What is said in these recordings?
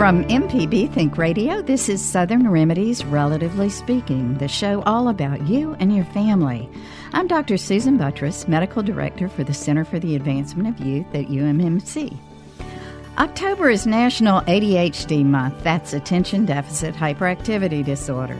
From MPB Think Radio, this is Southern Remedies Relatively Speaking, the show all about you and your family. I'm Dr. Susan Buttross, Medical Director for the Center for the Advancement of Youth at UMMC. October is National ADHD Month. That's Attention Deficit Hyperactivity Disorder.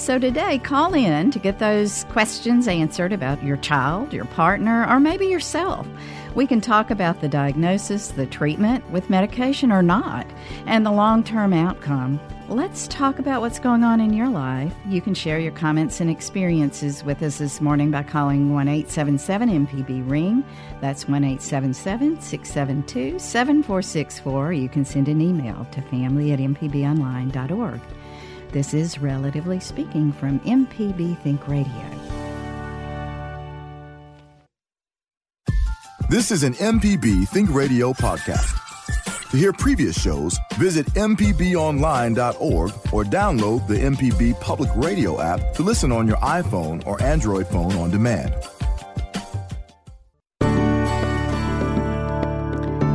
So today, call in to get those questions answered about your child, your partner, or maybe yourself. We can talk about the diagnosis, the treatment with medication or not, and the long term outcome. Let's talk about what's going on in your life. You can share your comments and experiences with us this morning by calling 1 877 MPB Ring. That's 1 877 672 7464. You can send an email to family at mpbonline.org. This is Relatively Speaking from MPB Think Radio. This is an MPB Think Radio podcast. To hear previous shows, visit MPBOnline.org or download the MPB Public Radio app to listen on your iPhone or Android phone on demand.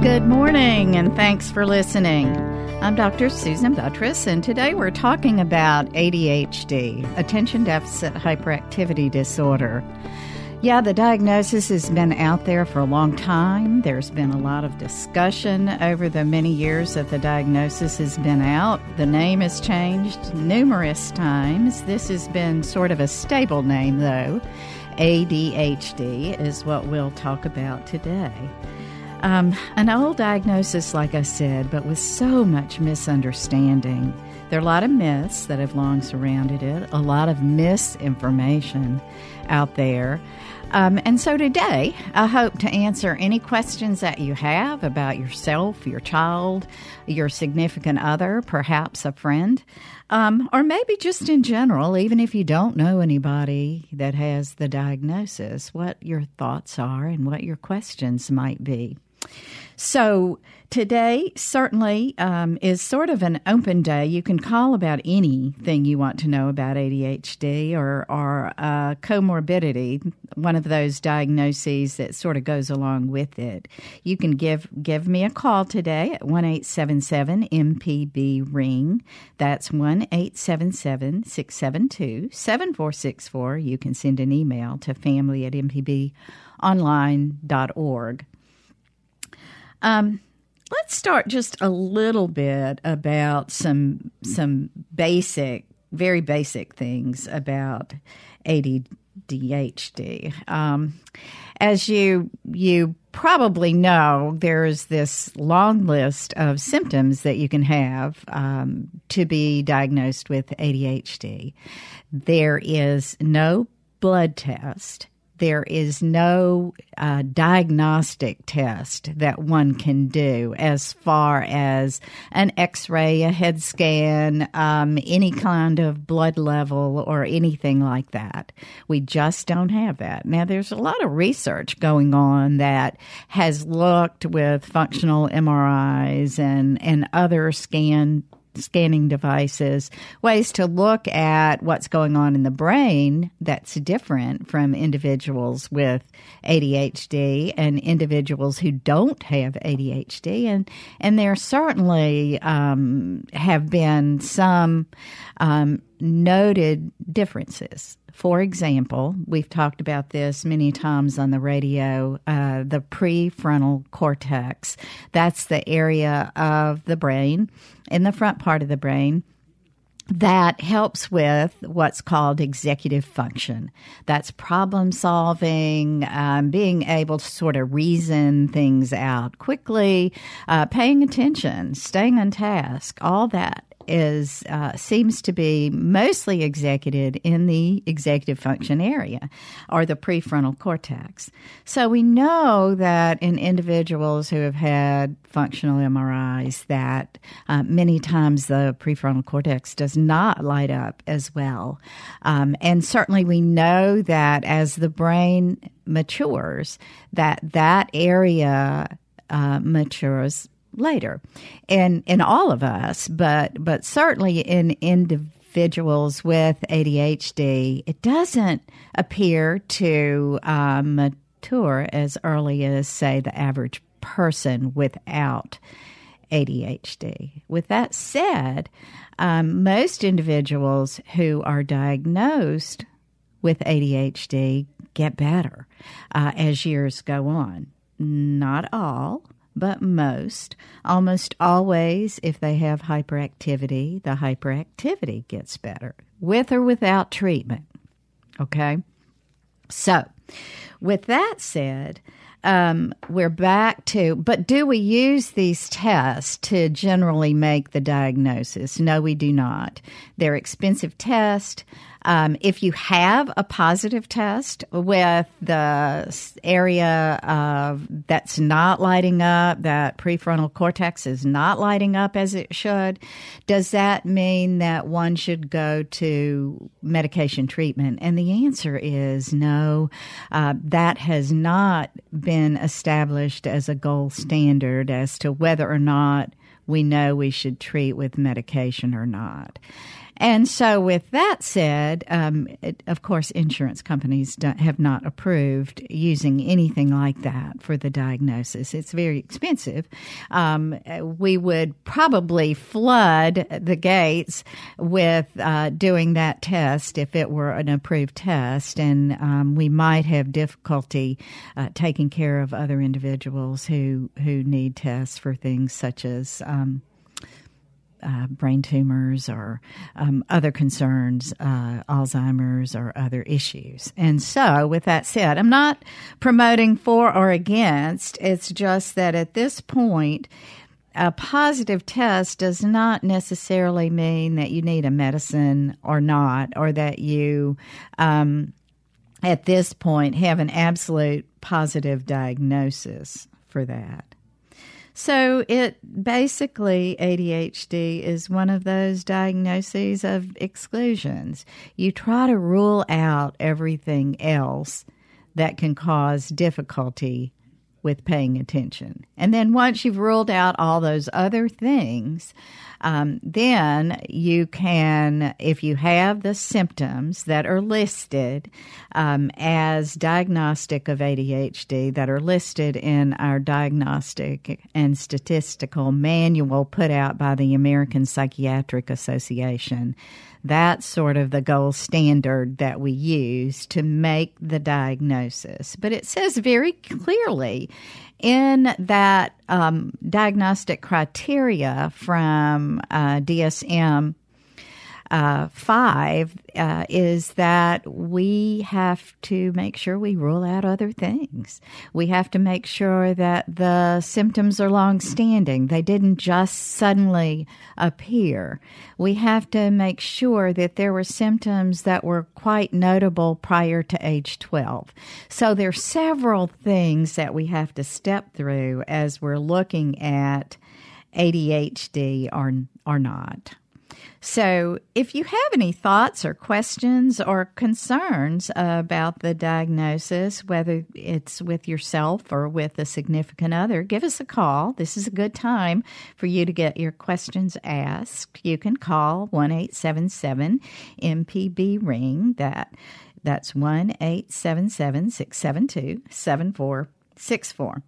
Good morning, and thanks for listening. I'm Dr. Susan Buttross, and today we're talking about ADHD, Attention Deficit Hyperactivity Disorder. Yeah, the diagnosis has been out there for a long time. There's been a lot of discussion over the many years that the diagnosis has been out. The name has changed numerous times. This has been sort of a stable name, though. ADHD is what we'll talk about today. Um, an old diagnosis, like I said, but with so much misunderstanding. There are a lot of myths that have long surrounded it, a lot of misinformation out there. Um, and so today, I hope to answer any questions that you have about yourself, your child, your significant other, perhaps a friend, um, or maybe just in general, even if you don't know anybody that has the diagnosis, what your thoughts are and what your questions might be. So today certainly um, is sort of an open day. You can call about anything you want to know about ADHD or, or uh, comorbidity, one of those diagnoses that sort of goes along with it. You can give give me a call today at one eight seven seven MPB ring. That's one eight seven seven six seven two seven four six four. You can send an email to family at mpbonline.org. Um, let's start just a little bit about some some basic, very basic things about ADHD. Um, as you you probably know, there's this long list of symptoms that you can have um, to be diagnosed with ADHD. There is no blood test there is no uh, diagnostic test that one can do as far as an x ray, a head scan, um, any kind of blood level, or anything like that. We just don't have that. Now, there's a lot of research going on that has looked with functional MRIs and, and other scan scanning devices, ways to look at what's going on in the brain that's different from individuals with ADHD and individuals who don't have ADHD. And, and there certainly um, have been some um, noted differences for example, we've talked about this many times on the radio uh, the prefrontal cortex. That's the area of the brain, in the front part of the brain that helps with what's called executive function. That's problem solving, um, being able to sort of reason things out quickly, uh, paying attention, staying on task, all that is uh, seems to be mostly executed in the executive function area or the prefrontal cortex. So we know that in individuals who have had functional MRIs, that uh, many times the prefrontal cortex does not light up as well, um, and certainly we know that as the brain matures, that that area uh, matures later, and in all of us, but but certainly in individuals with ADHD, it doesn't appear to uh, mature as early as, say, the average person without ADHD. With that said, um, most individuals who are diagnosed with ADHD get better uh, as years go on. Not all, but most. Almost always, if they have hyperactivity, the hyperactivity gets better with or without treatment. Okay? So, with that said, um, we're back to, but do we use these tests to generally make the diagnosis? No, we do not. They're expensive tests. Um, if you have a positive test with the area that's not lighting up, that prefrontal cortex is not lighting up as it should, does that mean that one should go to medication treatment? And the answer is no. Uh, that has not been established as a gold standard as to whether or not we know we should treat with medication or not. And so, with that said, um, it, of course, insurance companies have not approved using anything like that for the diagnosis. It's very expensive. Um, we would probably flood the gates with uh, doing that test if it were an approved test, and um, we might have difficulty uh, taking care of other individuals who who need tests for things such as um, uh, brain tumors or um, other concerns, uh, Alzheimer's or other issues. And so, with that said, I'm not promoting for or against. It's just that at this point, a positive test does not necessarily mean that you need a medicine or not, or that you, um, at this point, have an absolute positive diagnosis for that. So it basically ADHD is one of those diagnoses of exclusions. You try to rule out everything else that can cause difficulty with paying attention. And then once you've ruled out all those other things, um, then you can, if you have the symptoms that are listed um, as diagnostic of ADHD, that are listed in our diagnostic and statistical manual put out by the American Psychiatric Association, that's sort of the gold standard that we use to make the diagnosis. But it says very clearly in that um, diagnostic criteria from uh, DSM uh, five uh, is that we have to make sure we rule out other things. We have to make sure that the symptoms are long standing. They didn't just suddenly appear. We have to make sure that there were symptoms that were quite notable prior to age 12. So there are several things that we have to step through as we're looking at ADHD or, or not. So, if you have any thoughts or questions or concerns about the diagnosis, whether it's with yourself or with a significant other, give us a call. This is a good time for you to get your questions asked. You can call 1 877 MPB Ring. That, that's 1 877 672 7464.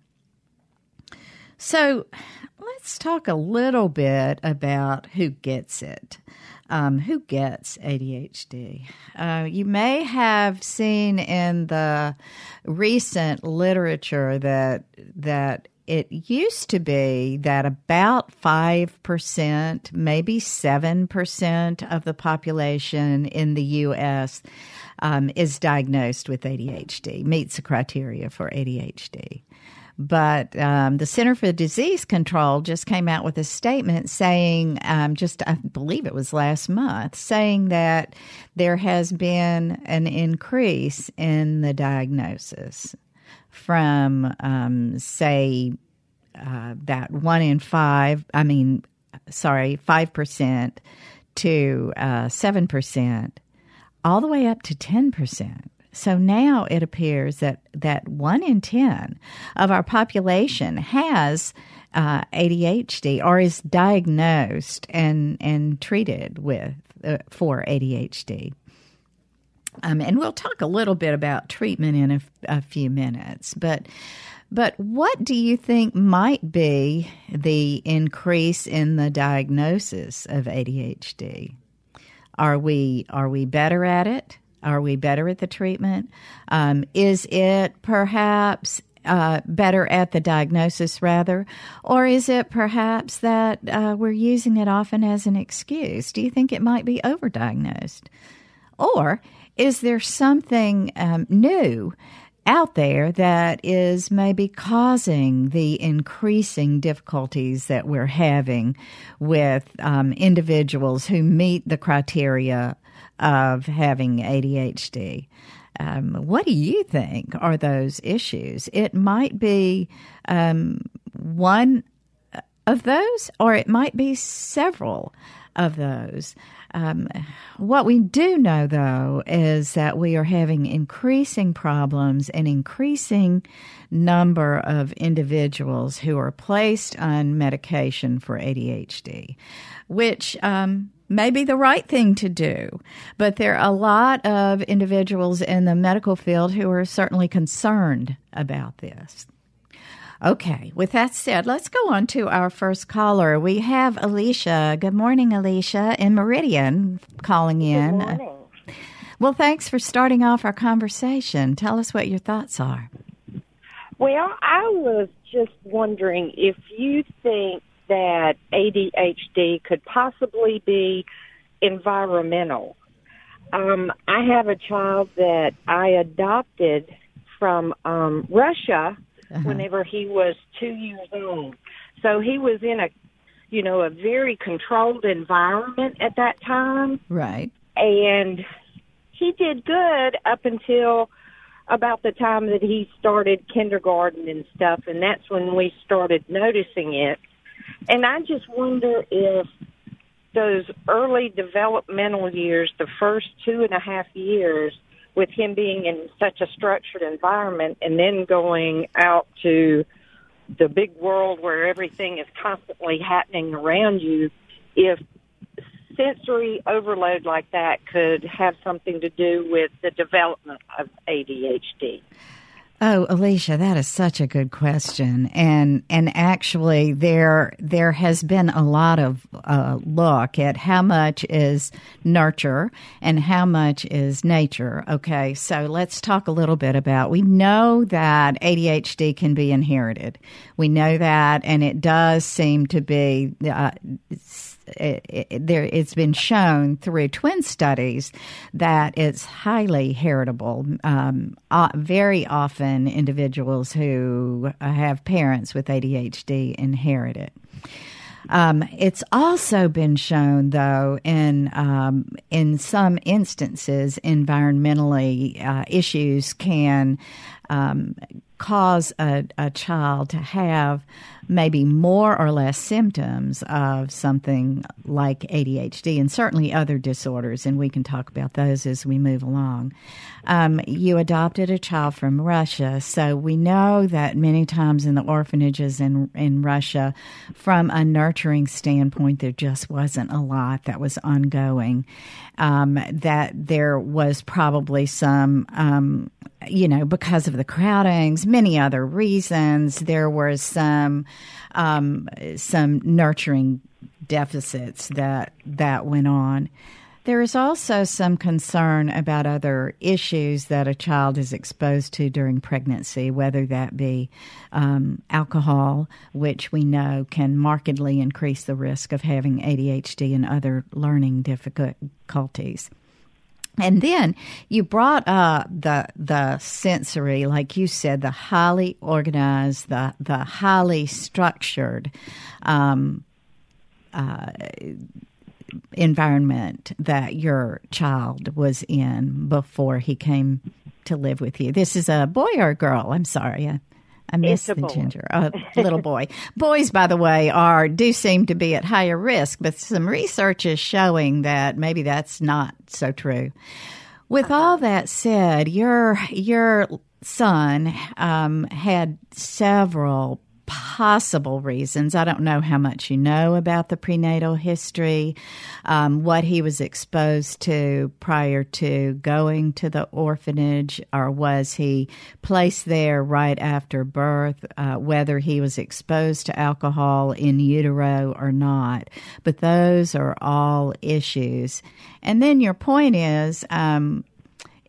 So, let's talk a little bit about who gets it. Um, who gets ADHD? Uh, you may have seen in the recent literature that that it used to be that about 5%, maybe 7% of the population in the U.S. Um, is diagnosed with ADHD, meets the criteria for ADHD. But um, the Center for Disease Control just came out with a statement saying, um, just I believe it was last month, saying that there has been an increase in the diagnosis from, um, say, uh, that one in five, I mean, sorry, 5% to uh, 7%, all the way up to 10%. So now it appears that, that one in 10 of our population has uh, ADHD or is diagnosed and, and treated with uh, for ADHD. Um, and we'll talk a little bit about treatment in a, a few minutes. But but what do you think might be the increase in the diagnosis of ADHD? Are we are we better at it? Are we better at the treatment? Um, is it perhaps uh, better at the diagnosis rather? Or is it perhaps that uh, we're using it often as an excuse? Do you think it might be overdiagnosed? Or is there something um, new out there that is maybe causing the increasing difficulties that we're having with um, individuals who meet the criteria of having ADHD. Um, what do you think are those issues? It might be um, one of those, or it might be several of those. Um, what we do know, though, is that we are having increasing problems and increasing number of individuals who are placed on medication for ADHD, which um, may be the right thing to do. But there are a lot of individuals in the medical field who are certainly concerned about this. Okay, with that said, let's go on to our first caller. We have Alicia. Good morning, Alicia, in Meridian calling in. Good morning. Well, thanks for starting off our conversation. Tell us what your thoughts are. Well, I was just wondering if you think that ADHD could possibly be environmental. Um, I have a child that I adopted from um, Russia uh-huh. whenever he was two years old. So he was in a, you know, a very controlled environment at that time. Right. And he did good up until about the time that he started kindergarten and stuff, and that's when we started noticing it. And I just wonder if those early developmental years, the first two and a half years, with him being in such a structured environment and then going out to the big world where everything is constantly happening around you, if sensory overload like that could have something to do with the development of ADHD. Oh, Alicia, that is such a good question, and and actually, there there has been a lot of uh, look at how much is nurture and how much is nature. Okay, so let's talk a little bit about. We know that ADHD can be inherited. We know that, and it does seem to be. Uh, it, it, there, it's been shown through twin studies that it's highly heritable. Um, uh, very often, individuals who have parents with ADHD inherit it. Um, it's also been shown, though, in um, in some instances, environmentally uh, issues can um, cause a, a child to have maybe more or less symptoms of something like ADHD and certainly other disorders, and we can talk about those as we move along. Um, you adopted a child from Russia, so we know that many times in the orphanages in, in Russia, from a nurturing standpoint, there just wasn't a lot that was ongoing. Um, that there was probably some um, you know, because of the crowdings, many other reasons, there was some um, some nurturing deficits that that went on. There is also some concern about other issues that a child is exposed to during pregnancy, whether that be um, alcohol, which we know can markedly increase the risk of having ADHD and other learning difficulties And then you brought up the the sensory, like you said, the highly organized, the the highly structured um, uh, environment that your child was in before he came to live with you. This is a boy or a girl? I'm sorry. I, missed the boy. ginger. A little boy. Boys, by the way, are do seem to be at higher risk, but some research is showing that maybe that's not so true. With all that said, your your son um, had several possible reasons. I don't know how much you know about the prenatal history, um, what he was exposed to prior to going to the orphanage, or was he placed there right after birth, uh, whether he was exposed to alcohol in utero or not. But those are all issues. And then your point is, um,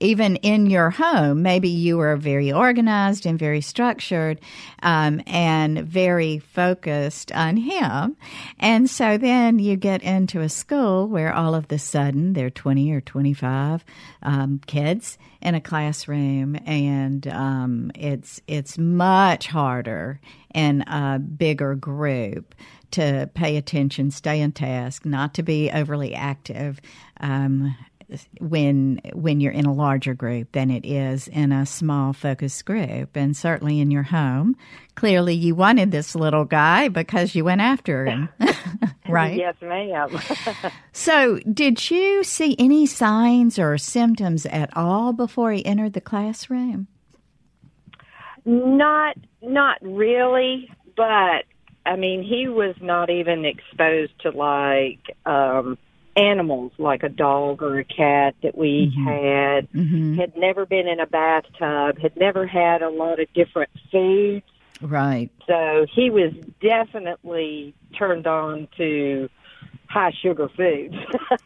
even in your home, maybe you were very organized and very structured um, and very focused on him. And so then you get into a school where all of the sudden there are 20 or 25 um, kids in a classroom, and um, it's, it's much harder in a bigger group to pay attention, stay on task, not to be overly active. Um, when when you're in a larger group than it is in a small focus group. And certainly in your home clearly you wanted this little guy because you went after him right? Yes, ma'am. so did you see any signs or symptoms at all before he entered the classroom? Not not really, but I mean he was not even exposed to like um animals like a dog or a cat that we had. mm-hmm. Had never been in a bathtub, had never had a lot of different foods. right So he was definitely turned on to high sugar foods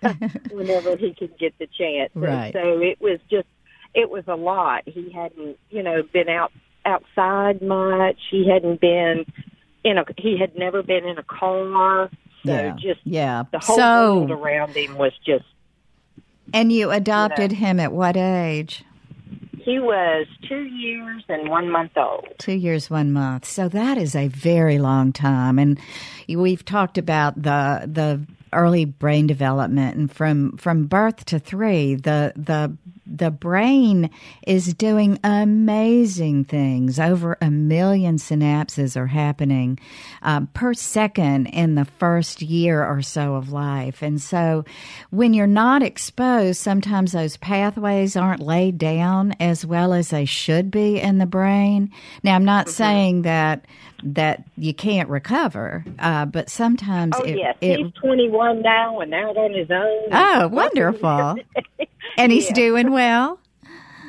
whenever he could get the chance. And Right. So it was just it was a lot. He hadn't, you know, been out outside much. He hadn't been in a he had never been in a car. So yeah just yeah the whole so world around him was just and you adopted him at what age he was two years and one month old. Two years, one month. So that is a very long time. And we've talked about the the early brain development and from from birth to three, the the the brain is doing amazing things. Over a million synapses are happening um, per second in the first year or so of life. And so when you're not exposed, sometimes those pathways aren't laid down as well as they should be in the brain. Now, I'm not saying that that you can't recover, uh, but sometimes Oh it, yes, it he's twenty one now and out on his own. Oh, wonderful. and he's Yeah. doing well.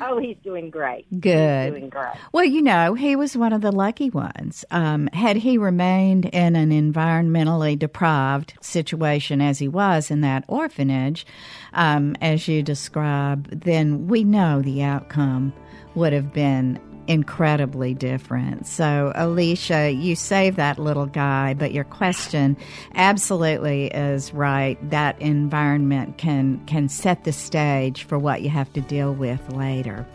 Oh, he's doing great. Good. He's doing great. Well, you know, he was one of the lucky ones. Um, had he remained in an environmentally deprived situation as he was in that orphanage, um, as you describe, then we know the outcome would have been incredibly different. So, Alicia, you saved that little guy, but your question absolutely is right. That environment can can set the stage for what you have to deal with later.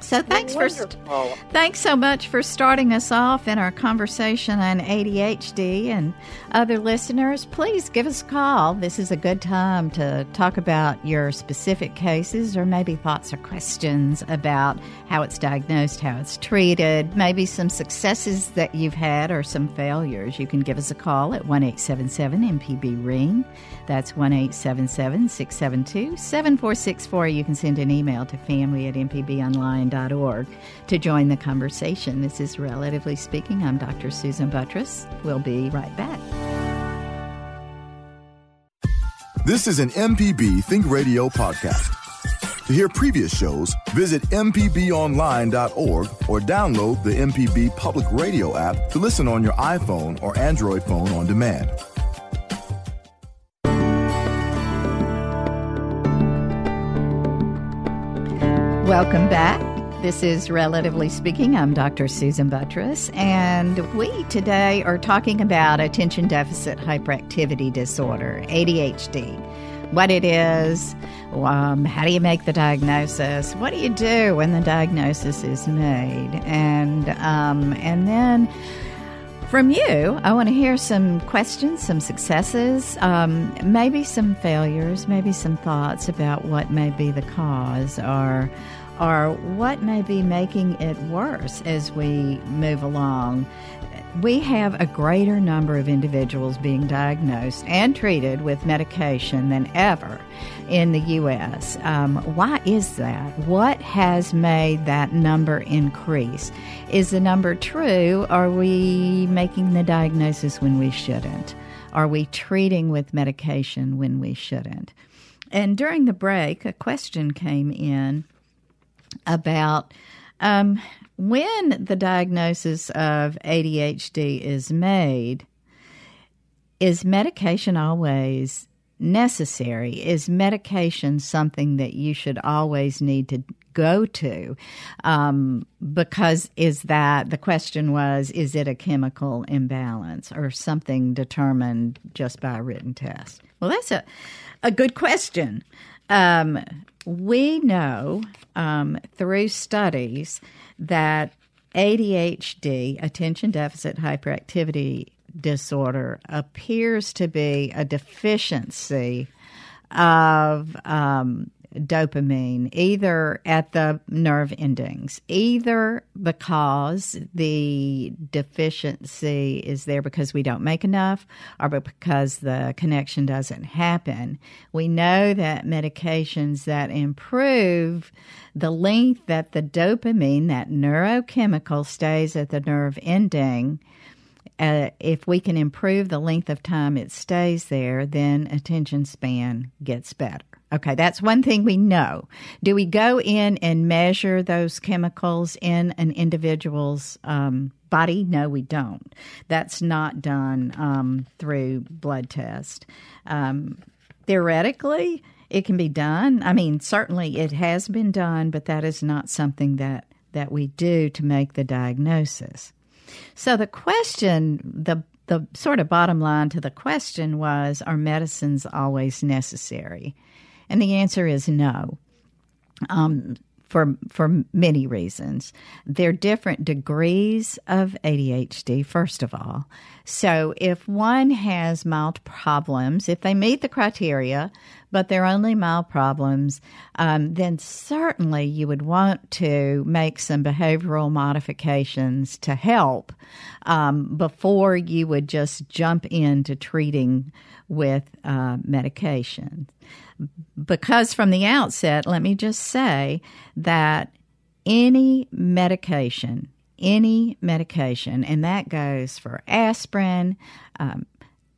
So thanks for st- thanks so much for starting us off in our conversation on ADHD and other listeners. Please give us a call. This is a good time to talk about your specific cases or maybe thoughts or questions about how it's diagnosed, how it's treated, maybe some successes that you've had or some failures. You can give us a call at one eight seven seven MPB ring. That's one eight seven seven six seven two seven four six four. You can send an email to family at mpbonline.org to join the conversation. This is Relatively Speaking. I'm Dr. Susan Buttross. We'll be right back. This is an MPB Think Radio podcast. To hear previous shows, visit MPBOnline.org or download the MPB Public Radio app to listen on your iPhone or Android phone on demand. Welcome back. This is Relatively Speaking. I'm Dr. Susan Buttross, and we today are talking about attention deficit hyperactivity disorder, ADHD. what it is, um, how do you make the diagnosis, what do you do when the diagnosis is made, and um, and then. From you, I want to hear some questions, some successes, um, maybe some failures, maybe some thoughts about what may be the cause or or what may be making it worse as we move along. We have a greater number of individuals being diagnosed and treated with medication than ever in the U.S. Um, why is that? What has made that number increase? Is the number true? Are we making the diagnosis when we shouldn't? Are we treating with medication when we shouldn't? And during the break, a question came in about um, when the diagnosis of ADHD is made, is medication always necessary? Is medication something that you should always need to go to? Um, because is that the question was, is it a chemical imbalance or something determined just by a written test? Well, that's a, a good question. Um, we know um, through studies that ADHD, attention deficit hyperactivity disorder, appears to be a deficiency of um, dopamine, either at the nerve endings, either because the deficiency is there because we don't make enough or because the connection doesn't happen. We know that medications that improve the length that the dopamine, that neurochemical, stays at the nerve ending. Uh, if we can improve the length of time it stays there, then attention span gets better. Okay, that's one thing we know. Do we go in and measure those chemicals in an individual's um, body? No, we don't. That's not done um, through blood test. Um, theoretically, it can be done. I mean, certainly it has been done, but that is not something that that we do to make the diagnosis. So the question, the the sort of bottom line to the question was, are medicines always necessary? And the answer is no. Um, for for many reasons. They're different degrees of ADHD, first of all. So if one has mild problems, if they meet the criteria, but they're only mild problems, um, then certainly you would want to make some behavioral modifications to help um, before you would just jump into treating with uh, medication. Because from the outset, let me just say that any medication, any medication, and that goes for aspirin, um,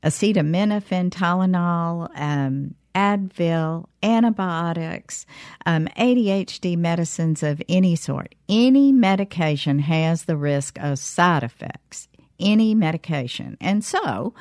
acetaminophen, Tylenol, um, Advil, antibiotics, um, ADHD medicines of any sort. Any medication has the risk of side effects any medication. And so,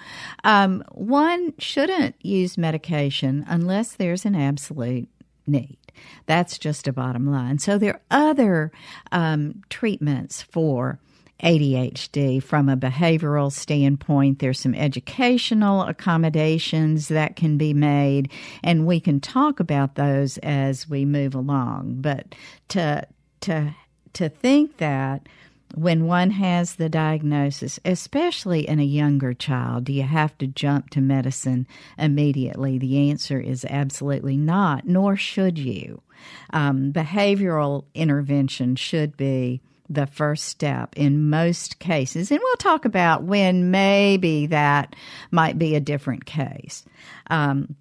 um, one shouldn't use medication unless there's an absolute need. That's just a bottom line. So, there are other um, treatments for. ADHD from a behavioral standpoint. There's some educational accommodations that can be made, and we can talk about those as we move along. But to to to think that when one has the diagnosis, especially in a younger child, do you have to jump to medicine immediately? The answer is absolutely not, nor should you. Um, behavioral intervention should be the first step in most cases. And we'll talk about when maybe that might be a different case. Um,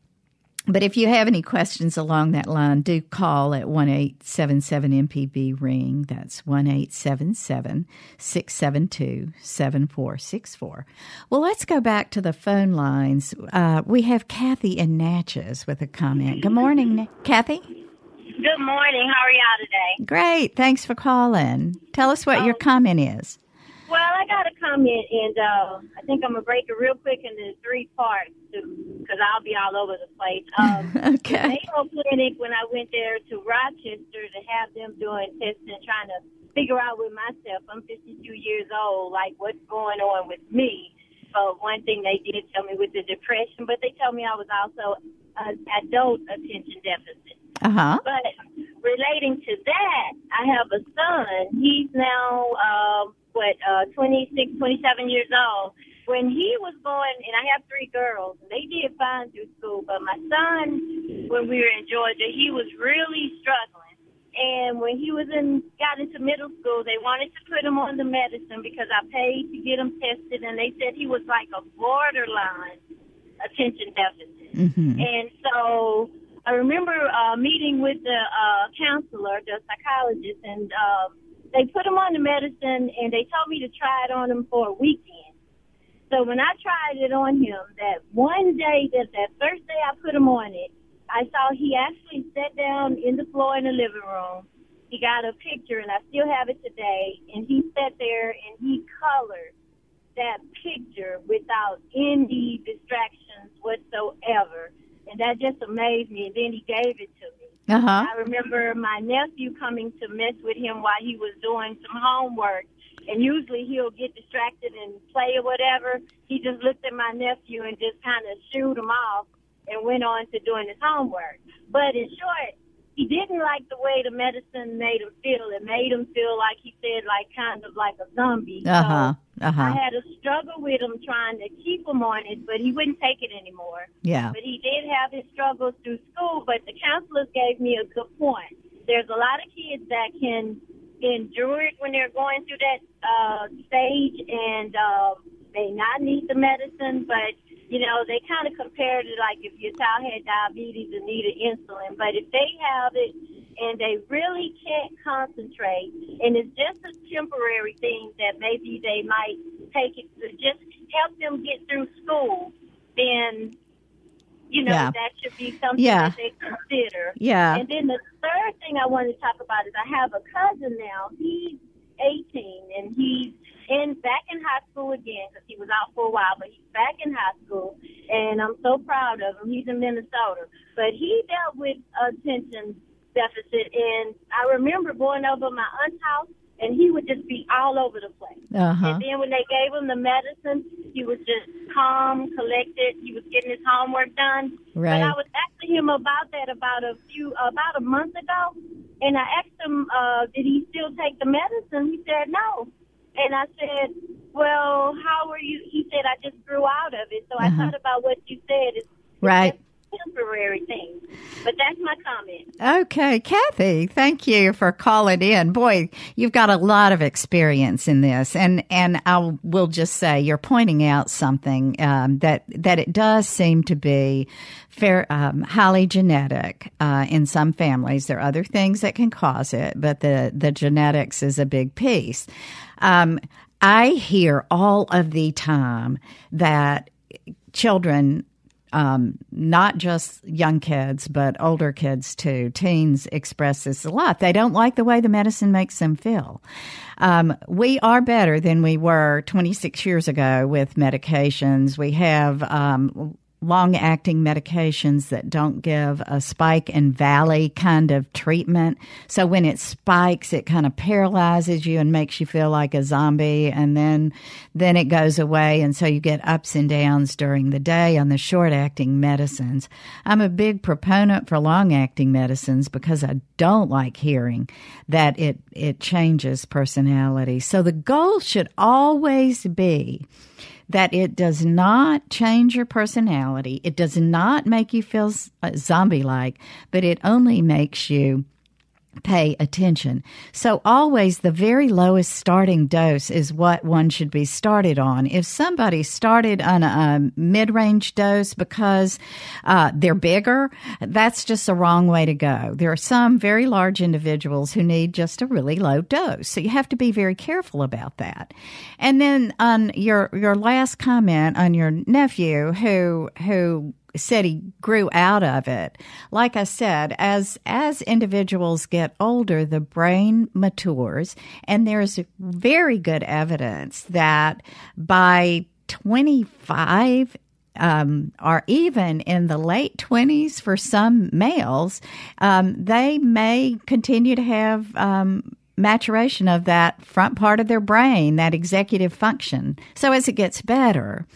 but if you have any questions along that line, do call at 1 877 MPB Ring. That's 1 877 672 7464. Well, let's go back to the phone lines. Uh, we have Kathy in Natchez with a comment. Good morning, Kathy. Good morning. How are y'all today? Great. Thanks for calling. Tell us what your oh. comment is. Well, I got a comment, and uh, I think I'm gonna break it real quick into three parts because I'll be all over the place. Um, okay. The Mayo Clinic, when I went there to Rochester to have them doing tests and trying to figure out with myself, I'm 52 years old, like what's going on with me. So one thing they did tell me with the depression, but they told me I was also uh, adult attention deficit. Uh huh. But relating to that, I have a son. He's now, uh, what, uh, 26, 27 years old. When he was going, and I have three girls, and they did fine through school, but my son, when we were in Georgia, he was really struggling. And when he was in, got into middle school, they wanted to put him on the medicine because I paid to get him tested, and they said he was like a borderline attention deficit. Mm-hmm. And so I remember uh, meeting with the uh, counselor, the psychologist, and uh, they put him on the medicine, and they told me to try it on him for a weekend. So when I tried it on him, that one day, that that first day I put him on it, I saw he actually sat down in the floor in the living room. He got a picture, and I still have it today. And he sat there and he colored that picture without any distractions whatsoever. And that just amazed me. And then he gave it to me. Uh huh. I remember my nephew coming to mess with him while he was doing some homework. And usually he'll get distracted and play or whatever. He just looked at my nephew and just kind of shooed him off and went on to doing his homework. But in short, he didn't like the way the medicine made him feel. It made him feel like he said, like kind of like a zombie. Uh huh. So Uh I had a struggle with him trying to keep him on it, but he wouldn't take it anymore. Yeah. But he did have his struggles through school, but the counselors gave me a good point. There's a lot of kids that can endure it when they're going through that uh, stage and uh, may not need the medicine, but you know, they kind of compared it like if your child had diabetes and needed insulin. But if they have it and they really can't concentrate and it's just a temporary thing that maybe they might take it to just help them get through school, then, you know, Yeah. that should be something Yeah. that they consider. Yeah. And then the third thing I want to talk about is I have a cousin now. He's 18 and he's in back in high school again because he was out for a while, but he's back in high school, and I'm so proud of him. He's in Minnesota, but he dealt with attention deficit, and I remember going over my aunt's house, and he would just be all over the place. Uh huh. And then when they gave him the medicine, he was just calm, collected. He was getting his homework done. Right. But I was asking him about that about a few about a month ago, and I asked him, uh, did he still take the medicine? He said no. And I said, well, how were you? He said, I just grew out of it. So I Uh-huh. thought about what you said. It's, Right. Temporary thing. But that's my comment. Okay, Kathy, thank you for calling in. Boy, you've got a lot of experience in this, and and I will just say you're pointing out something um, that that it does seem to be fair, um, highly genetic uh, in some families. There are other things that can cause it, but the the genetics is a big piece. Um, I hear all of the time that children um, not just young kids, but older kids too. Teens express this a lot. They don't like the way the medicine makes them feel. Um, we are better than we were 26 years ago with medications. We have um, long acting medications that don't give a spike and valley kind of treatment. So when it spikes, it kind of paralyzes you and makes you feel like a zombie and then then it goes away and so you get ups and downs during the day on the short acting medicines. I'm a big proponent for long acting medicines because I don't like hearing that it it changes personality. So the goal should always be that it does not change your personality. It does not make you feel uh, zombie like, but it only makes you pay attention. So always the very lowest starting dose is what one should be started on. If somebody started on a mid-range dose because uh, they're bigger, that's just the wrong way to go. There are some very large individuals who need just a really low dose. So you have to be very careful about that. And then on your your last comment on your nephew who who said he grew out of it. Like I said, as as individuals get older, the brain matures, and there's very good evidence that by 25 um, or even in the late 20s for some males, um, they may continue to have um, maturation of that front part of their brain, that executive function. So as it gets better,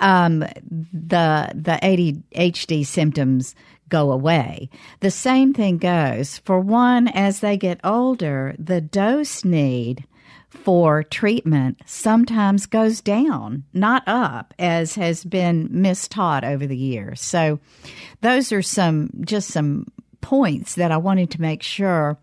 um, the the ADHD symptoms go away. The same thing goes for one as they get older. The dose need for treatment sometimes goes down, not up, as has been mistaught over the years. So, those are some just some points that I wanted to make sure.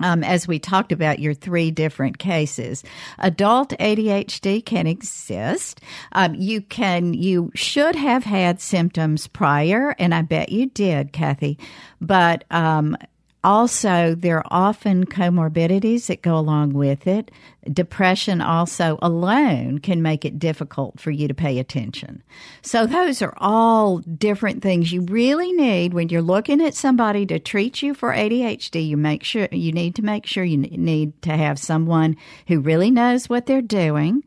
Um, as we talked about your three different cases, adult ADHD can exist. Um, you can, you should have had symptoms prior, and I bet you did, Kathy. But um, also, there are often comorbidities that go along with it. Depression also alone can make it difficult for you to pay attention. So, those are all different things you really need when you're looking at somebody to treat you for ADHD. You make sure you need to make sure you need to have someone who really knows what they're doing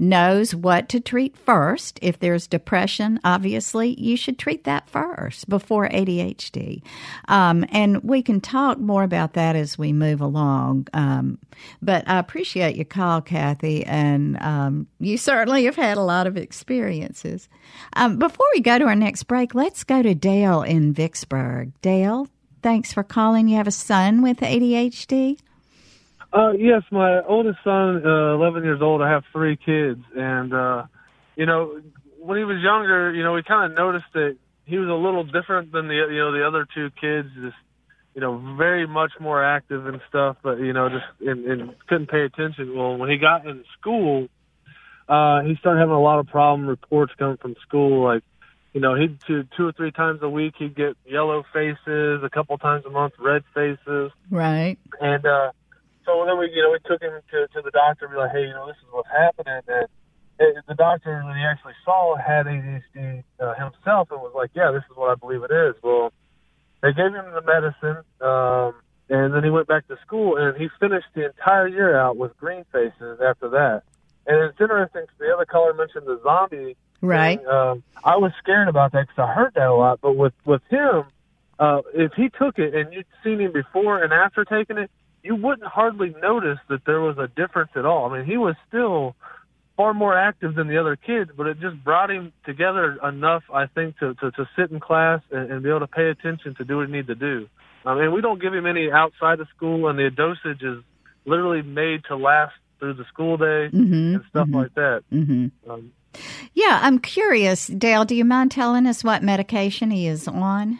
knows what to treat first. If there's depression, obviously, you should treat that first before ADHD. Um, and we can talk more about that as we move along. Um, but I appreciate your call, Kathy, and um, you certainly have had a lot of experiences. Um, before we go to our next break, let's go to Dale in Vicksburg. Dale, thanks for calling. You have a son with ADHD? Uh, yes, my oldest son, uh, 11 years old. I have three kids, and uh, you know, when he was younger, you know, we kind of noticed that he was a little different than the you know the other two kids. Just you know, very much more active and stuff, but you know, just and, and couldn't pay attention. Well, when he got in school, uh, he started having a lot of problem reports coming from school, like you know, he'd two, two or three times a week he'd get yellow faces, a couple times a month red faces. Right. And uh so then we, you know, we took him to, to the doctor and be like, hey, you know, this is what's happening. And it, the doctor that he actually saw had ADHD uh, himself and was like, yeah, this is what I believe it is. Well, they gave him the medicine, um, and then he went back to school and he finished the entire year out with green faces after that. And it's interesting. The other caller mentioned the zombie. Right. Thing. Um, I was scared about that because I heard that a lot. But with with him, uh, if he took it and you'd seen him before and after taking it, you wouldn't hardly notice that there was a difference at all. I mean, he was still far more active than the other kids, but it just brought him together enough, I think, to, to, to sit in class and, and be able to pay attention to do what he needs to do. I mean, we don't give him any outside of school, and the dosage is literally made to last through the school day mm-hmm, and stuff mm-hmm, like that. Mm-hmm. Um, yeah, I'm curious, Dale. Do you mind telling us what medication he is on?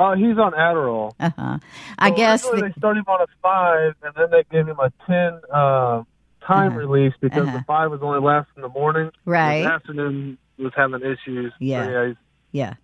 Uh, he's on Adderall. Uh huh. I so guess the, they started him on a five, and then they gave him a ten uh, time Uh-huh. release because Uh-huh. the five was only last in the morning. Right. The afternoon was having issues. So, Yeah. yeah.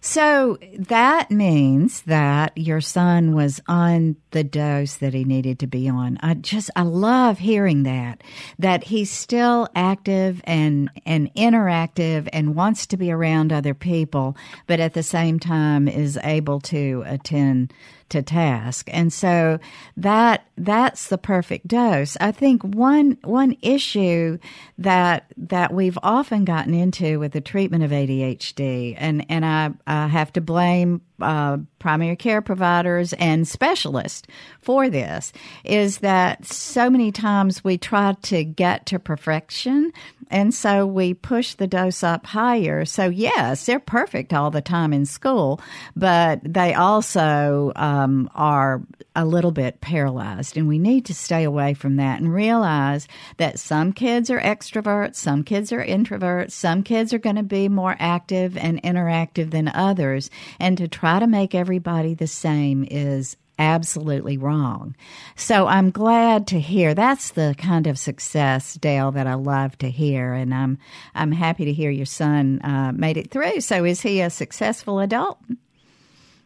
So that means that your son was on the dose that he needed to be on. I just I love hearing that that he's still active and and interactive and wants to be around other people, but at the same time is able to attend to task. And so that that's the perfect dose. I think one one issue that that we've often gotten into with the treatment of ADHD, and and I, I have to blame uh, primary care providers and specialists for this, is that so many times we try to get to perfection, and so we push the dose up higher. So yes, they're perfect all the time in school, but they also um, are a little bit paralyzed, and we need to stay away from that and realize that some kids are extroverts, some kids are introverts, some kids are going to be more active and interactive than others, and to try to make everybody the same is absolutely wrong. So I'm glad to hear that's the kind of success, Dale, that I love to hear, and I'm I'm happy to hear your son uh, made it through. So is he a successful adult?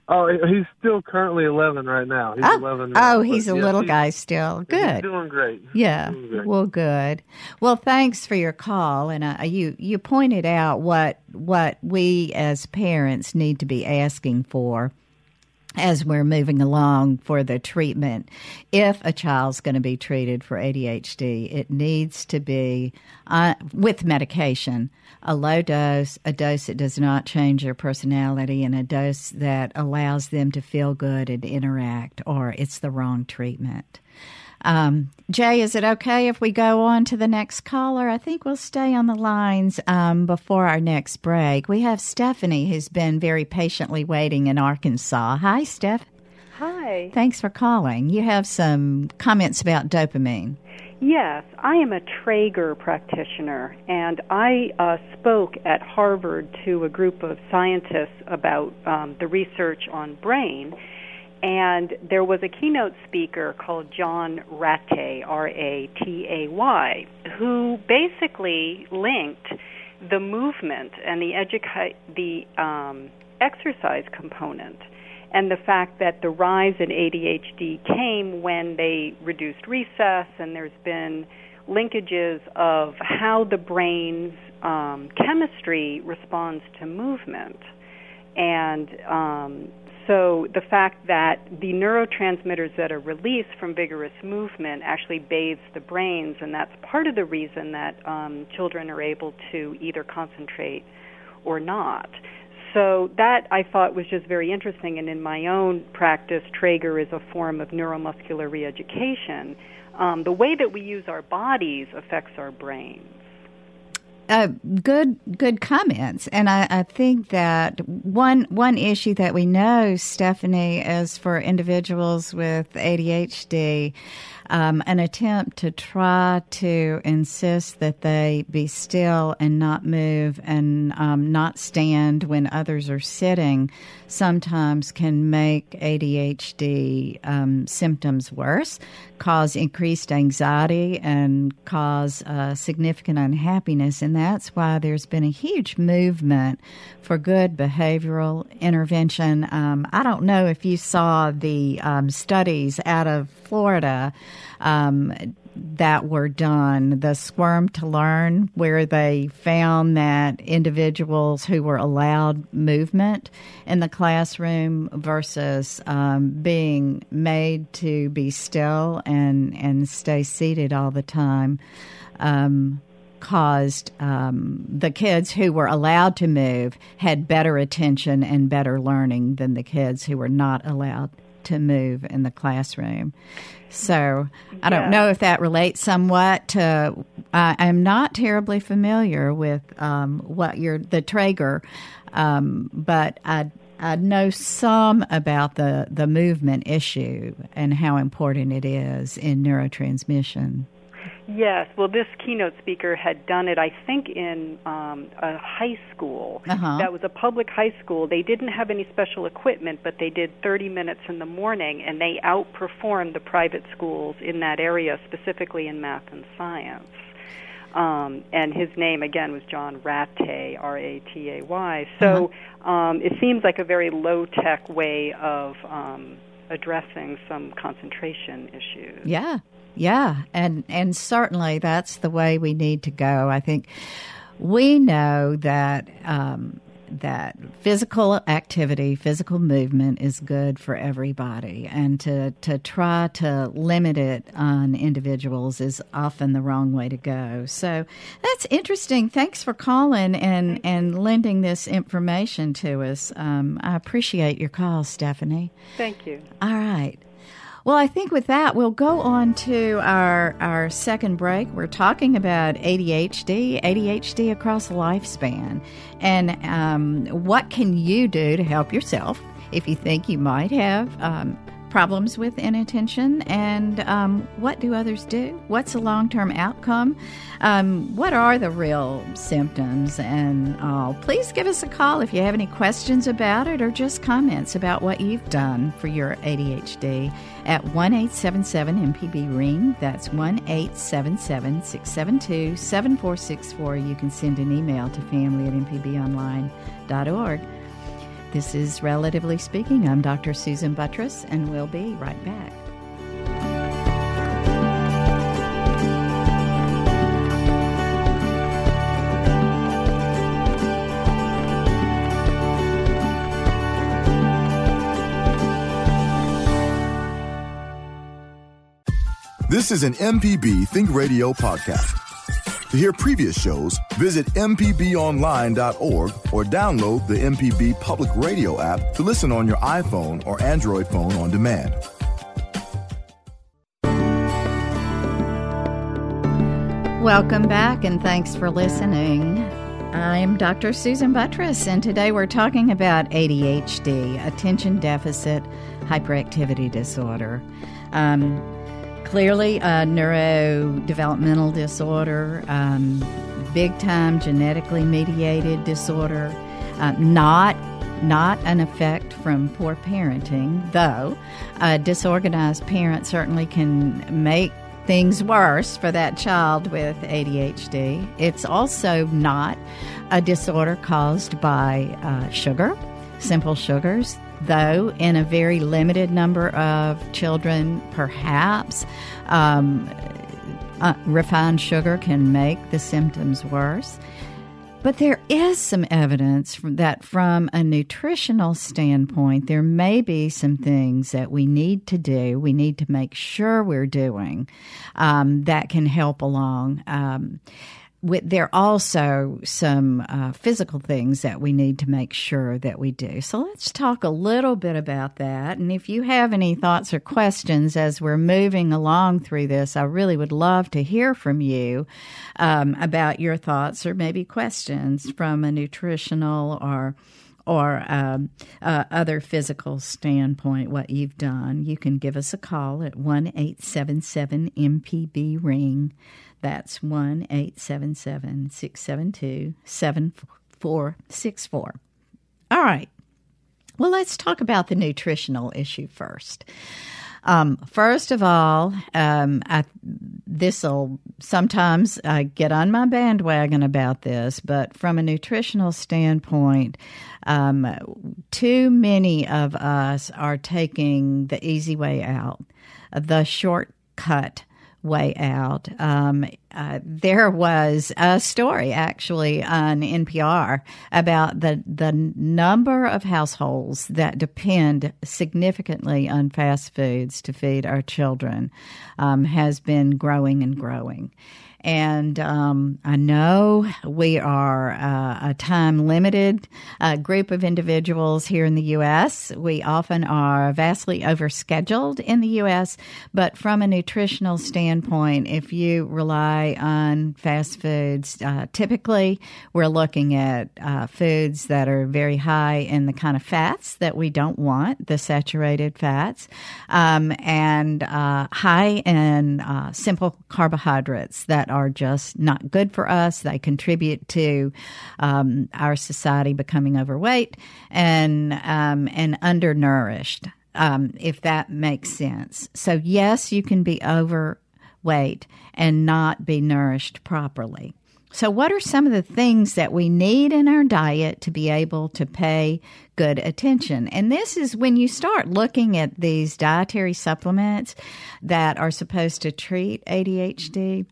Oh, he's still currently 11 right now. He's oh, 11. now, oh, he's a yeah, little he's- guy still. He's Good. doing great. Yeah. Doing great. Well, good. Well, thanks for your call, and uh, you you pointed out what what we as parents need to be asking for as we're moving along for the treatment. If a child's going to be treated for ADHD, it needs to be uh, with medication, a low dose, a dose that does not change their personality, and a dose that allows them to feel good and interact, or it's the wrong treatment. Um, Jay, is it okay if we go on to the next caller? I think we'll stay on the lines um, before our next break. We have Stephanie, who's been very patiently waiting in Arkansas. Hi, Steph. Hi. Thanks for calling. You have some comments about dopamine. Yes, I am a Trager practitioner, and I uh, spoke at Harvard to a group of scientists about um, the research on brain. And there was a keynote speaker called John Ratay, R A T A Y, who basically linked the movement and the educa- the um, exercise component and the fact that the rise in ADHD came when they reduced recess, and there's been linkages of how the brain's um, chemistry responds to movement. And um, so the fact that the neurotransmitters that are released from vigorous movement actually bathes the brains, and that's part of the reason that um, children are able to either concentrate or not so that I thought was just very interesting. And in my own practice, Trager is a form of neuromuscular reeducation. Um, the way that we use our bodies affects our brains. Uh, good, good comments, and I, I, think that one one issue that we know, Stephanie, is for individuals with ADHD um, an attempt to try to insist that they be still and not move and um, not stand when others are sitting sometimes can make ADHD um, symptoms worse, cause increased anxiety, and cause uh, significant unhappiness. And that's why there's been a huge movement for good behavioral intervention. Um, I don't know if you saw the um, studies out of Florida um, that were done, the Squirm to Learn, where they found that individuals who were allowed movement in the classroom versus um, being made to be still and, and stay seated all the time. Um, caused um, the kids who were allowed to move had better attention and better learning than the kids who were not allowed to move in the classroom. So I don't know if that relates somewhat to. Uh, I'm not terribly familiar with um, what you're the Trager, um, but I I know some about the the movement issue and how important it is in neurotransmission. Yes, well, this keynote speaker had done it, I think, in um, a high school. Uh-huh. That was a public high school. They didn't have any special equipment, but they did 30 minutes in the morning, and they outperformed the private schools in that area, specifically in math and science. Um, and his name again was John Ratay, R A T A Y. So uh-huh. um, it seems like a very low tech way of um, addressing some concentration issues. Yeah, yeah, and and certainly that's the way we need to go. I think we know that um, that physical activity, physical movement is good for everybody, and to to try to limit it on individuals is often the wrong way to go. So that's interesting. Thanks for calling and and lending this information to us. Um, I appreciate your call, Stephanie. Thank you. All right. Well, I think with that, we'll go on to our, our second break. We're talking about ADHD, ADHD across lifespan, and um, what can you do to help yourself if you think you might have um, problems with inattention and um, what do others do? What's the long term outcome? Um, what are the real symptoms? And all? please give us a call if you have any questions about it or just comments about what you've done for your ADHD at 1 877 MPB Ring. That's 1 877 672 7464. You can send an email to family at mpbonline.org. This is Relatively Speaking. I'm Dr. Susan Buttross, and we'll be right back. This is an MPB Think Radio podcast. To hear previous shows, visit MPBOnline.org or download the MPB Public Radio app to listen on your iPhone or Android phone on demand. Welcome back and thanks for listening. I'm Dr. Susan Buttross, and today we're talking about ADHD, attention deficit hyperactivity disorder. Um, clearly, a neurodevelopmental disorder, um, big time genetically mediated disorder, uh, not not an effect from poor parenting, though a disorganized parent certainly can make things worse for that child with ADHD. It's also not a disorder caused by uh, sugar, simple sugars, though in a very limited number of children, perhaps. Um, uh, refined sugar can make the symptoms worse. But there is some evidence from that, from a nutritional standpoint, there may be some things that we need to do, we need to make sure we're doing um, that can help along. Um, there are also some uh, physical things that we need to make sure that we do. So let's talk a little bit about that. And if you have any thoughts or questions as we're moving along through this, I really would love to hear from you um, about your thoughts or maybe questions from a nutritional or or um, uh, other physical standpoint, what you've done, you can give us a call at 1 877 MPB Ring. That's 1 877 672 7464. All right. Well, let's talk about the nutritional issue first. Um, first of all, um, this will sometimes I get on my bandwagon about this, but from a nutritional standpoint, um, too many of us are taking the easy way out, the shortcut way out. Um, uh, there was a story actually on NPR about the the number of households that depend significantly on fast foods to feed our children um, has been growing and growing. And um, I know we are uh, a time limited uh, group of individuals here in the U.S. We often are vastly overscheduled in the U.S., but from a nutritional standpoint, if you rely on fast foods, uh, typically we're looking at uh, foods that are very high in the kind of fats that we don't want, the saturated fats, um, and uh, high in uh, simple carbohydrates that are just not good for us. They contribute to um, our society becoming overweight and um, and undernourished. Um, if that makes sense. So yes, you can be overweight and not be nourished properly. So, what are some of the things that we need in our diet to be able to pay good attention? And this is when you start looking at these dietary supplements that are supposed to treat ADHD.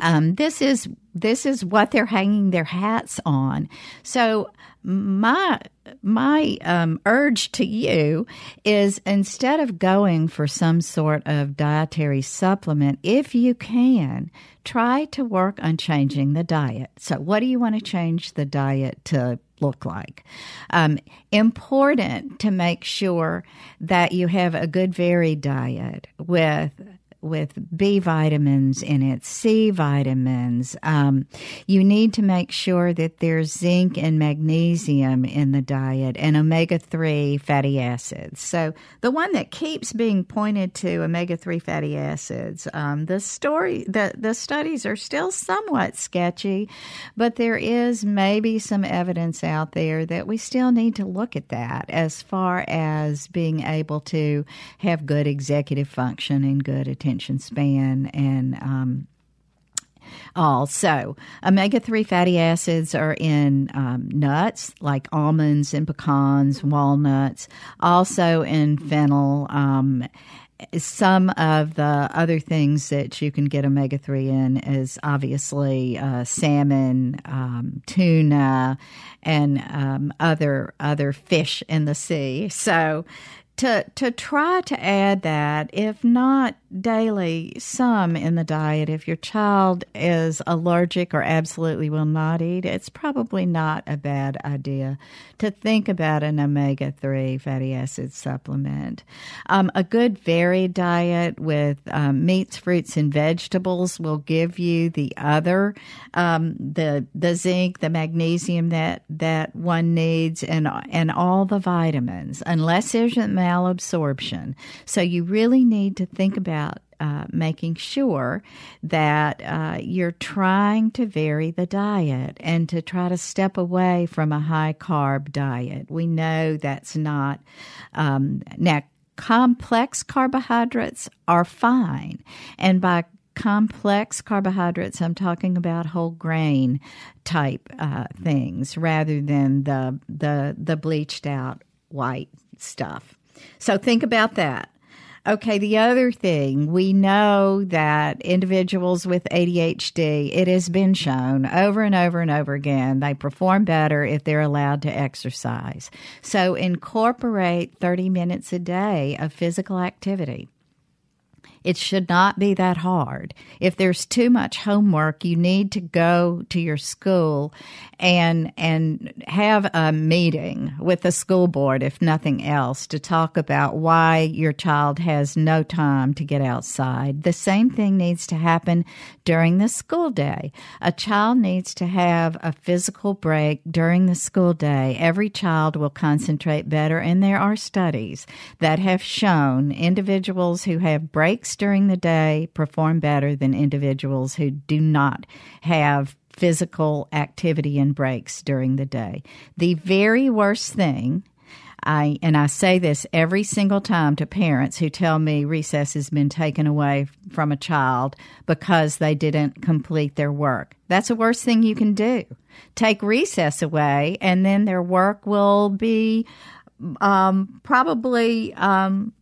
Um, this is this is what they're hanging their hats on. So my my um, urge to you is instead of going for some sort of dietary supplement, if you can, try to work on changing the diet. So, what do you want to change the diet to look like? Um, important to make sure that you have a good varied diet with with B vitamins in it, C vitamins. Um, you need to make sure that there's zinc and magnesium in the diet and omega 3 fatty acids. So, the one that keeps being pointed to, omega 3 fatty acids, um, the story, the, the studies are still somewhat sketchy, but there is maybe some evidence out there that we still need to look at that as far as being able to have good executive function and good attention attention span and um, all. So, omega 3 fatty acids are in um, nuts like almonds and pecans, walnuts, also in fennel. Um, some of the other things that you can get omega 3 in is obviously uh, salmon, um, tuna, and um, other other fish in the sea. So to to try to add that, if not daily, some in the diet. If your child is allergic or absolutely will not eat, it's probably not a bad idea to think about an omega three fatty acid supplement. Um, a good varied diet with um, meats, fruits, and vegetables will give you the other um, the the zinc, the magnesium that that one needs, and and all the vitamins, unless there's a malabsorption. So you really need to think about uh, making sure that uh, you're trying to vary the diet and to try to step away from a high carb diet. We know that's not um, now complex carbohydrates are fine, and by complex carbohydrates, I'm talking about whole grain type uh, things rather than the the the bleached out white stuff. So think about that. Okay, the other thing, we know that individuals with ADHD, it has been shown over and over and over again, they perform better if they're allowed to exercise. So incorporate 30 minutes a day of physical activity. It should not be that hard. If there's too much homework, you need to go to your school and and have a meeting with the school board if nothing else to talk about why your child has no time to get outside. The same thing needs to happen during the school day. A child needs to have a physical break during the school day. Every child will concentrate better and there are studies that have shown individuals who have breaks during the day perform better than individuals who do not have physical activity and breaks during the day. The very worst thing I and I say this every single time to parents who tell me recess has been taken away from a child because they didn't complete their work. That's the worst thing you can do. Take recess away, and then their work will be um, probably um,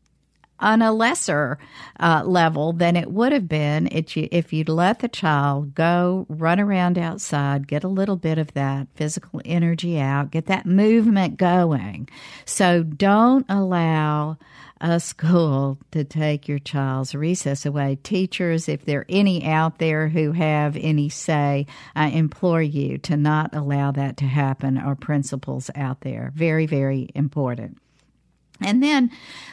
on a lesser uh, level than it would have been if, you, if you'd let the child go run around outside, get a little bit of that physical energy out, get that movement going. So don't allow a school to take your child's recess away. Teachers, if there are any out there who have any say, I implore you to not allow that to happen, or principals out there. Very, very important. And then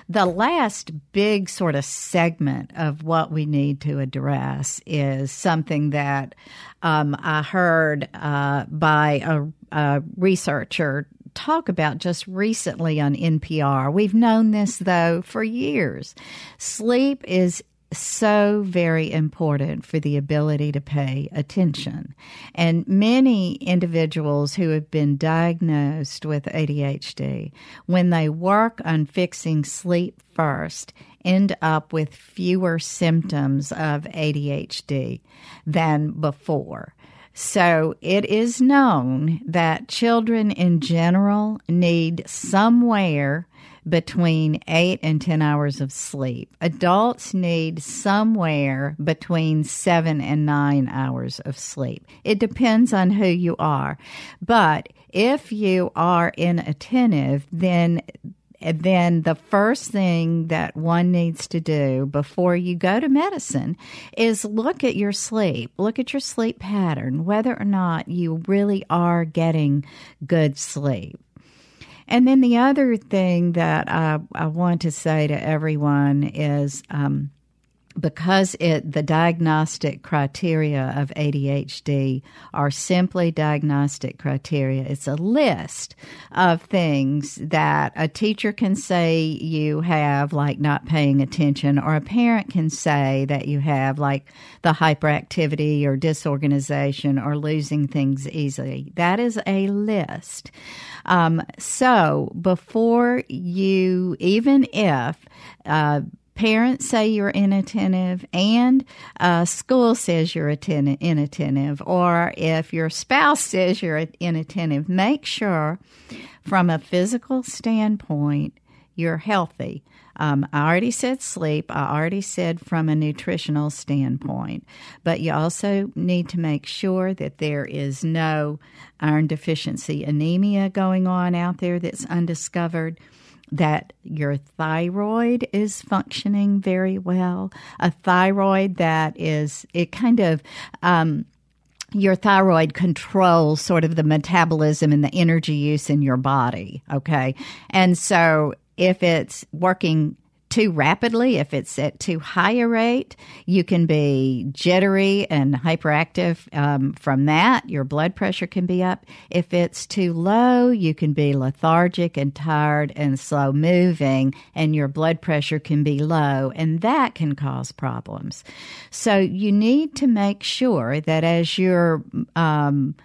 the last big sort of segment of what we need to address is something that um, I heard uh, by a, a researcher talk about just recently on NPR. We've known this though for years. Sleep is so very important for the ability to pay attention. And many individuals who have been diagnosed with ADHD, when they work on fixing sleep first, end up with fewer symptoms of ADHD than before. So it is known that children in general need somewhere between eight and 10 hours of sleep. Adults need somewhere between seven and nine hours of sleep. It depends on who you are. But if you are inattentive, then then the first thing that one needs to do before you go to medicine is look at your sleep. Look at your sleep pattern, whether or not you really are getting good sleep. And then the other thing that I, I want to say to everyone is um, because it the diagnostic criteria of ADHD are simply diagnostic criteria. It's a list of things that a teacher can say you have, like not paying attention, or a parent can say that you have, like the hyperactivity or disorganization or losing things easily. That is a list. Um, so before you, even if uh, parents say you're inattentive and uh, school says you're atten- inattentive, or if your spouse says you're inattentive, make sure from a physical standpoint you're healthy. Um, I already said sleep. I already said from a nutritional standpoint. But you also need to make sure that there is no iron deficiency anemia going on out there that's undiscovered that your thyroid is functioning very well. A thyroid that is, it kind of, um, your thyroid controls sort of the metabolism and the energy use in your body. Okay. And so if it's working too rapidly, if it's at too high a rate, you can be jittery and hyperactive um, from that. Your blood pressure can be up. If it's too low, you can be lethargic and tired and slow moving, and your blood pressure can be low, and that can cause problems. So you need to make sure that as you're um,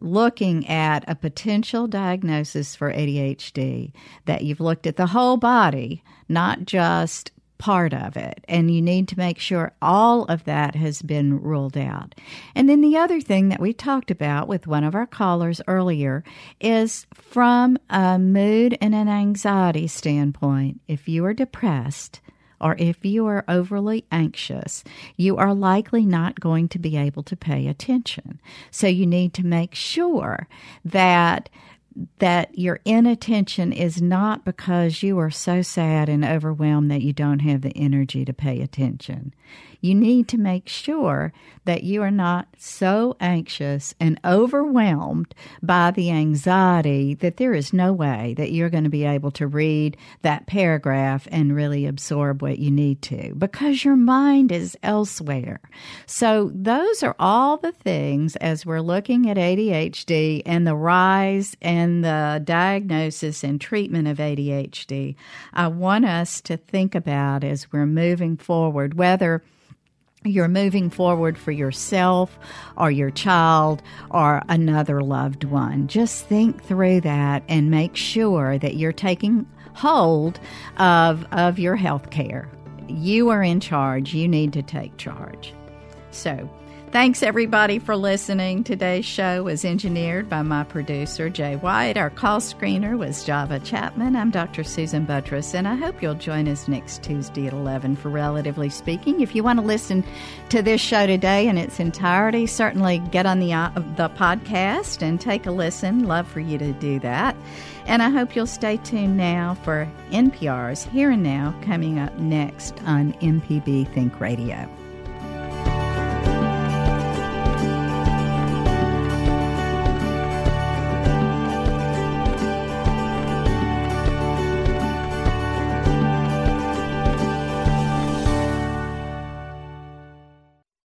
looking at a potential diagnosis for ADHD, that you've looked at the whole body, not just part of it. And you need to make sure all of that has been ruled out. And then the other thing that we talked about with one of our callers earlier is from a mood and an anxiety standpoint, if you are depressed, or if you are overly anxious, you are likely not going to be able to pay attention. So you need to make sure that that your inattention is not because you are so sad and overwhelmed that you don't have the energy to pay attention you need to make sure that you are not so anxious and overwhelmed by the anxiety that there is no way that you're going to be able to read that paragraph and really absorb what you need to because your mind is elsewhere. So, those are all the things as we're looking at ADHD and the rise and the diagnosis and treatment of ADHD. I want us to think about as we're moving forward, whether you're moving forward for yourself or your child or another loved one. Just think through that and make sure that you're taking hold of, of your health care. You are in charge. You need to take charge. So, Thanks everybody for listening. Today's show was engineered by my producer, Jay White. Our call screener was Java Chapman. I'm Dr. Susan Buttross, and I hope you'll join us next Tuesday at 11 for Relatively Speaking. If you want to listen to this show today in its entirety, certainly get on the, uh, the podcast and take a listen. Love for you to do that. And I hope you'll stay tuned now for NPR's Here and Now coming up next on MPB Think Radio.